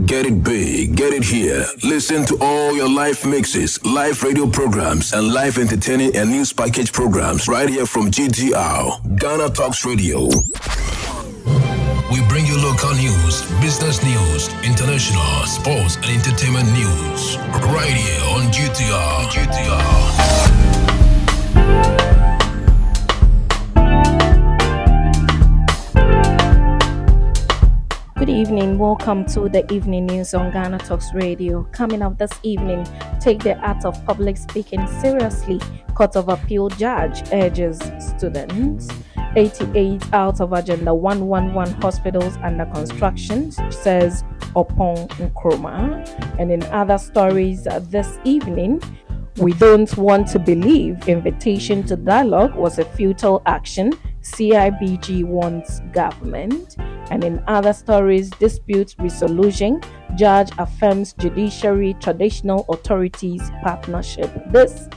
Get it big, get it here. Listen to all your live mixes, live radio programs, and live entertaining and news package programs right here from GTR, Ghana Talks Radio. We bring you local news, business news, international, sports, and entertainment news right here on GTR. GTR. Evening. Welcome to the evening news on Ghana Talks Radio. Coming up this evening, take the art of public speaking seriously. Court of Appeal judge urges students. 88 out of Agenda 111 hospitals under construction, says Oppong Nkrumah. And in other stories uh, this evening, we don't want to believe invitation to dialogue was a futile action. CIBG wants government. And in other stories, dispute resolution, judge affirms judiciary traditional authorities partnership. This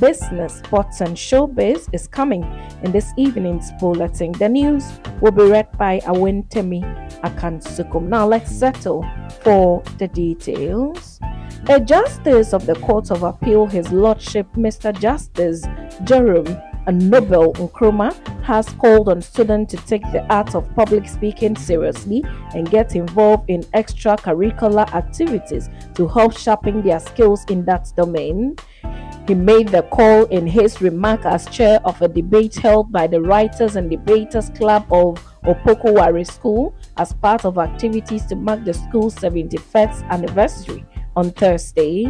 business, sports, and showbiz is coming in this evening's bulletin. The news will be read by Awentemi Akansukum. Now let's settle for the details. A justice of the Court of Appeal, His Lordship Mr. Justice Jerome and Nobel Nkrumah has called on students to take the art of public speaking seriously and get involved in extracurricular activities to help sharpen their skills in that domain. He made the call in his remark as chair of a debate held by the Writers and Debaters Club of Opoku School as part of activities to mark the school's 75th anniversary on Thursday.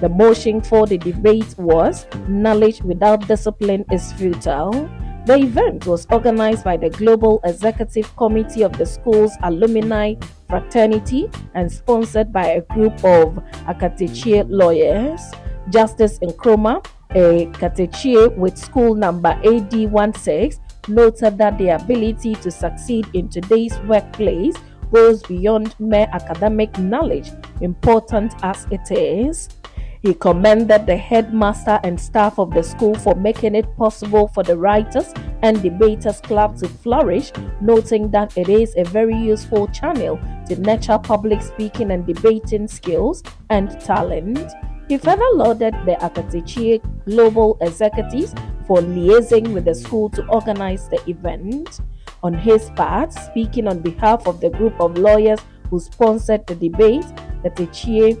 The motion for the debate was Knowledge without discipline is futile. The event was organized by the Global Executive Committee of the school's alumni fraternity and sponsored by a group of Akatakyie lawyers. Justice Nkrumah, a Katechie with school number AD16, noted that the ability to succeed in today's workplace goes beyond mere academic knowledge, important as it is. He commended the headmaster and staff of the school for making it possible for the Writers and Debaters Club to flourish, noting that it is a very useful channel to nurture public speaking and debating skills and talent. He further lauded the Akatakyie Global Executives for liaising with the school to organize the event. On his part, speaking on behalf of the group of lawyers who sponsored the debate, the Techie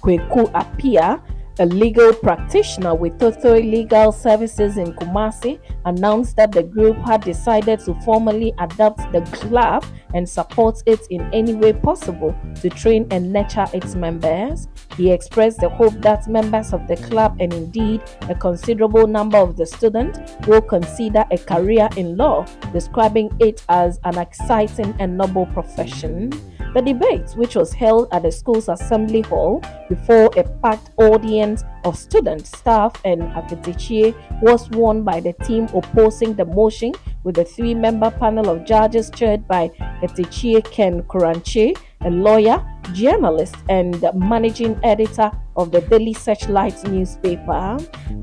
Kweku Apia, a legal practitioner with Toto Legal Services in Kumasi, announced that the group had decided to formally adopt the club and support it in any way possible to train and nurture its members. He expressed the hope that members of the club and indeed a considerable number of the students will consider a career in law, describing it as an exciting and noble profession. The debate, which was held at the school's assembly hall before a packed audience of students, staff, and Akatakyie, was won by the team opposing the motion with a three member panel of judges chaired by Etichie Ken Kuranchie, a lawyer, journalist, and managing editor of the Daily Searchlight newspaper.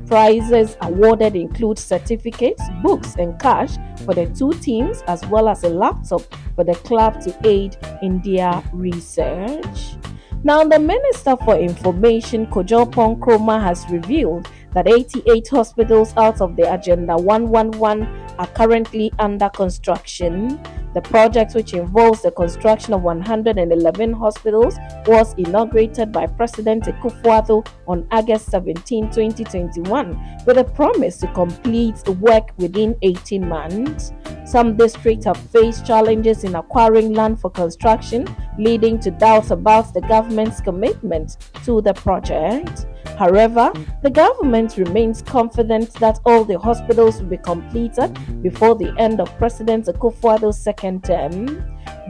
Prizes awarded include certificates, books, and cash for the two teams, as well as a laptop for the club to aid in their research. Now, the Minister for Information, Kojo Nkrumah, has revealed that 88 hospitals out of the Agenda 111 are currently under construction. The project, which involves the construction of 111 hospitals, was inaugurated by President Akufo-Addo on August 17, 2021, with a promise to complete work within 18 months. Some districts have faced challenges in acquiring land for construction, leading to doubts about the government's commitment to the project. However, the government remains confident that all the hospitals will be completed before the end of President Akufo-Addo's second term.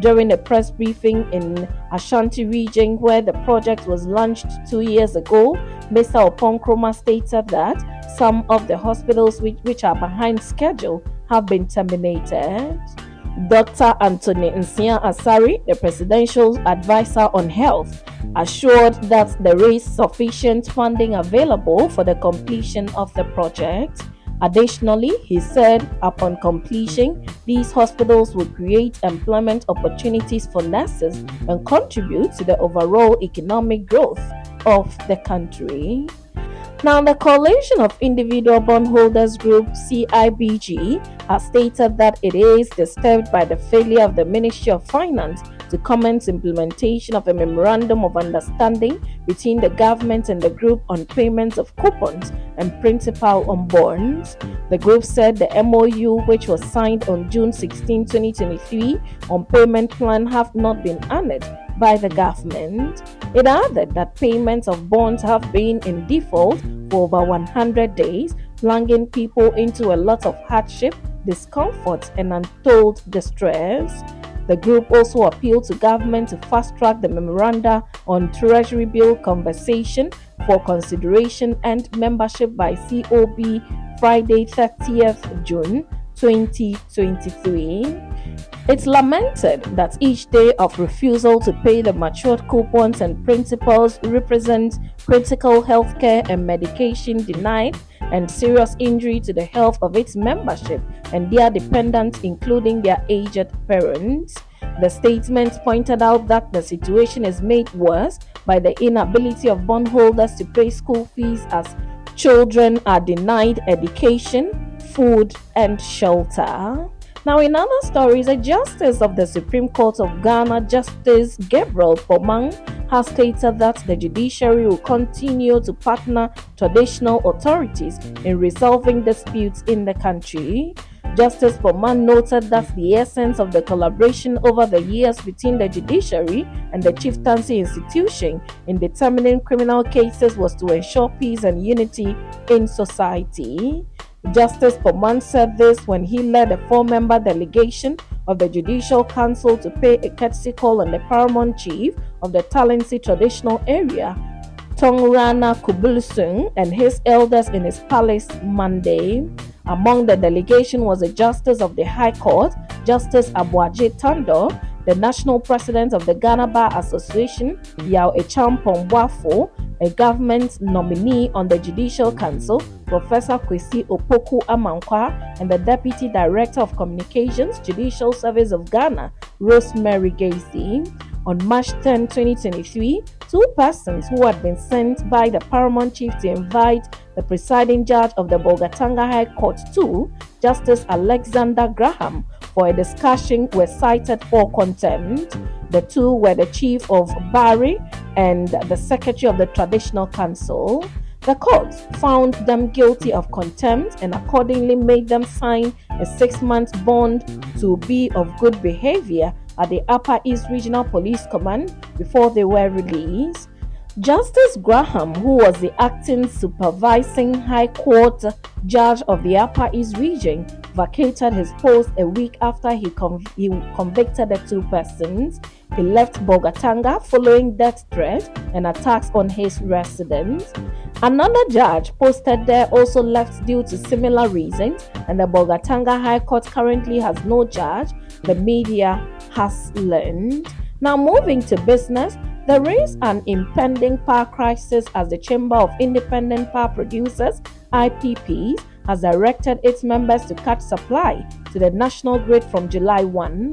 During a press briefing in Ashanti region where the project was launched two years ago, Mr. Oppong Nkrumah stated that some of the hospitals which, which are behind schedule have been terminated. Dr. Anthony Nsiah-Asare, the presidential advisor on health, assured that there is sufficient funding available for the completion of the project. Additionally, he said upon completion, these hospitals will create employment opportunities for nurses and contribute to the overall economic growth of the country. Now, the Coalition of Individual Bondholders Group CIBG has stated that it is disturbed by the failure of the Ministry of Finance to commence implementation of a memorandum of understanding between the government and the group on payments of coupons and principal on bonds. The group said the MOU, which was signed on June 16, 2023, on payment plan have not been honored by the government. It added that payments of bonds have been in default for over 100 days, plunging people into a lot of hardship, discomfort, and untold distress. The group also appealed to government to fast track the memoranda on Treasury bill conversation for consideration and membership by COB Friday 30th June 2023. It's lamented that each day of refusal to pay the matured coupons and principals represents critical healthcare and medication denied and serious injury to the health of its membership and their dependents, including their aged parents. The statement pointed out that the situation is made worse by the inability of bondholders to pay school fees as children are denied education, food, and shelter. Now, in other stories, a justice of the Supreme Court of Ghana, Justice Gabriel Pwamang, has stated that the judiciary will continue to partner traditional authorities in resolving disputes in the country. Justice Pwamang noted that the essence of the collaboration over the years between the judiciary and the chieftaincy institution in determining criminal cases was to ensure peace and unity in society. Justice Pwamang said this when he led a four member delegation of the Judicial Council to pay a courtesy call on the paramount chief of the Talensi traditional area, Tongrana Kugbilsong, and his elders in his palace Monday. Among the delegation was a justice of the High Court, Justice Abuaje Tando, the national president of the Ghana Bar Association, Yao Acheampong Boafo, a government nominee on the Judicial Council, Professor Kwesi Opoku Amankwa, and the Deputy Director of Communications, Judicial Service of Ghana, Rosemary Gacy. On March 10, 2023, two persons who had been sent by the paramount chief to invite the presiding judge of the Bolgatanga High Court to Justice Alexander Graham for a discussion were cited for contempt. The two were the chief of Bari and the secretary of the Traditional Council. The court found them guilty of contempt and accordingly made them sign a six month bond to be of good behavior at the Upper East Regional Police Command before they were released. Justice Graham, who was the acting supervising High Court judge of the Upper East region, vacated his post a week after he, conv- he convicted the two persons. He left Bolgatanga following death threats and attacks on his residence. Another judge posted there also left due to similar reasons, and the Bolgatanga High Court currently has no judge, the media has learned. Now, moving to business, there is an impending power crisis as the Chamber of Independent Power Producers, IPPs, has directed its members to cut supply to the national grid from July 1.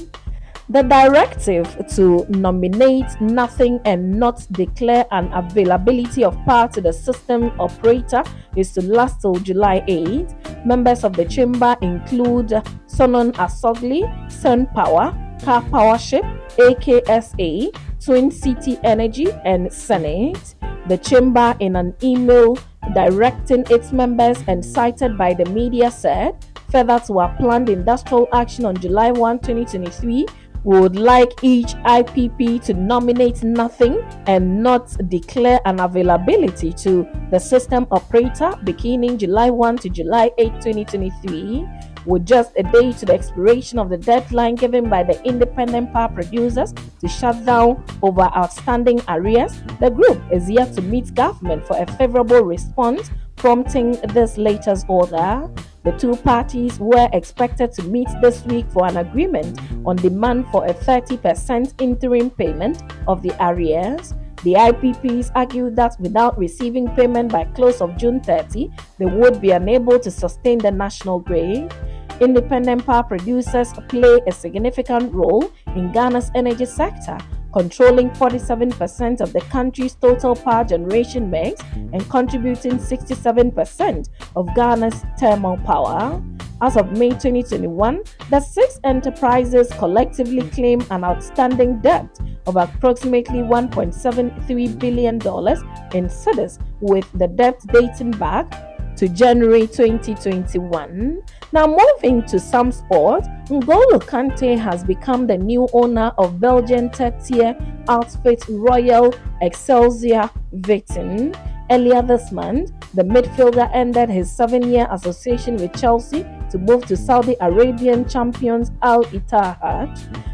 The directive to nominate nothing and not declare an availability of power to the system operator is to last till July 8. Members of the chamber include Sunon Asogli, Sun Power, Karpowership, AKSA, Twin City Energy, and Cenit. The chamber, in an email directing its members and cited by the media, said further to our planned industrial action on July 1, 2023 we would like each IPP to nominate nothing and not declare an availability to the system operator beginning July 1 to July 8, 2023 with just a day to the expiration of the deadline given by the independent power producers to shut down over outstanding arrears, the group is yet to meet government for a favorable response, prompting this latest order. The two parties were expected to meet this week for an agreement on demand for a 30% interim payment of the arrears. The IPPs argued that without receiving payment by close of June 30, they would be unable to sustain the national grid. Independent power producers play a significant role in Ghana's energy sector, controlling 47% of the country's total power generation mix and contributing 67% of Ghana's thermal power. As of May 2021, the six enterprises collectively claim an outstanding debt of approximately $1.73 billion in cedis, with the debt dating back to January 2021. Now, moving to some sport, N'Golo Kante has become the new owner of Belgian third tier outfit Royal Excelsior Virton. Earlier this month, the midfielder ended his seven year association with Chelsea to move to Saudi Arabian champions Al Ittihad.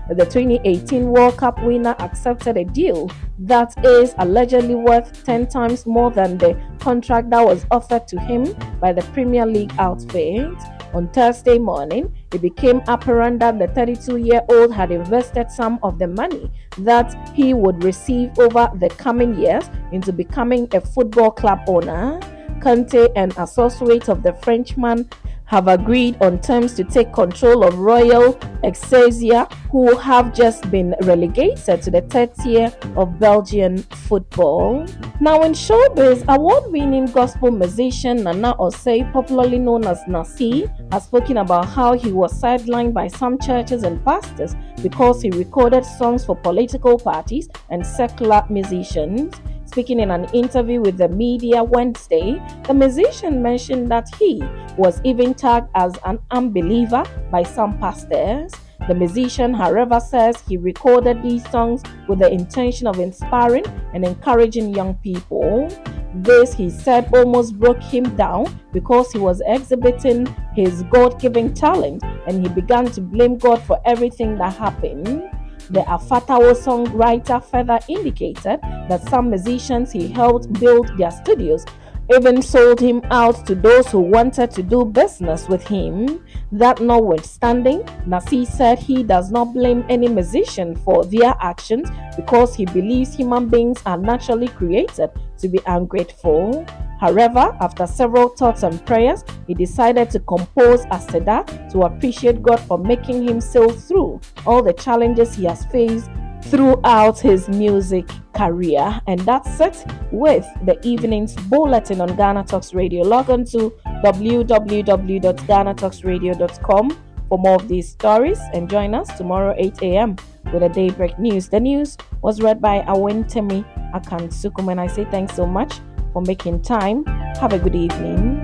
The 2018 World Cup winner accepted a deal that is allegedly worth 10 times more than the contract that was offered to him by the Premier League outfit. On Thursday morning, it became apparent that the 32 year old had invested some of the money that he would receive over the coming years into becoming a football club owner. Kante, an associate of the Frenchman, have agreed on terms to take control of Royal Excelsior, who have just been relegated to the third tier of Belgian football. Now, in showbiz, award winning gospel musician Nana Osei, popularly known as Nacee, has spoken about how he was sidelined by some churches and pastors because he recorded songs for political parties and secular musicians. Speaking in an interview with the media Wednesday, the musician mentioned that he was even tagged as an unbeliever by some pastors. The musician, however, says he recorded these songs with the intention of inspiring and encouraging young people. This, he said, almost broke him down because he was exhibiting his God given talent and he began to blame God for everything that happened. The Afotawa songwriter further indicated that some musicians he helped build their studios even sold him out to those who wanted to do business with him. That notwithstanding, Nacee said he does not blame any musician for their actions because he believes human beings are naturally created to be ungrateful. However, after several thoughts and prayers, he decided to compose a seda to appreciate God for making him sail through all the challenges he has faced throughout his music career. And that's it with the evening's bulletin on Ghana Talks Radio. Log on to www.ghanatalksradio.com for more of these stories and join us tomorrow 8 a.m. with a daybreak news. The news was read by Awentemi Akansukum, and I say thanks so much for making time. Have a good evening.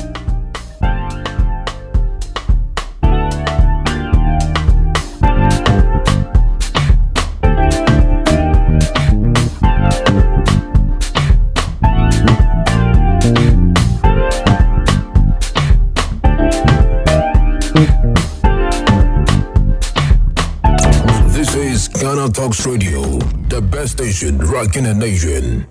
Station rocking the nation.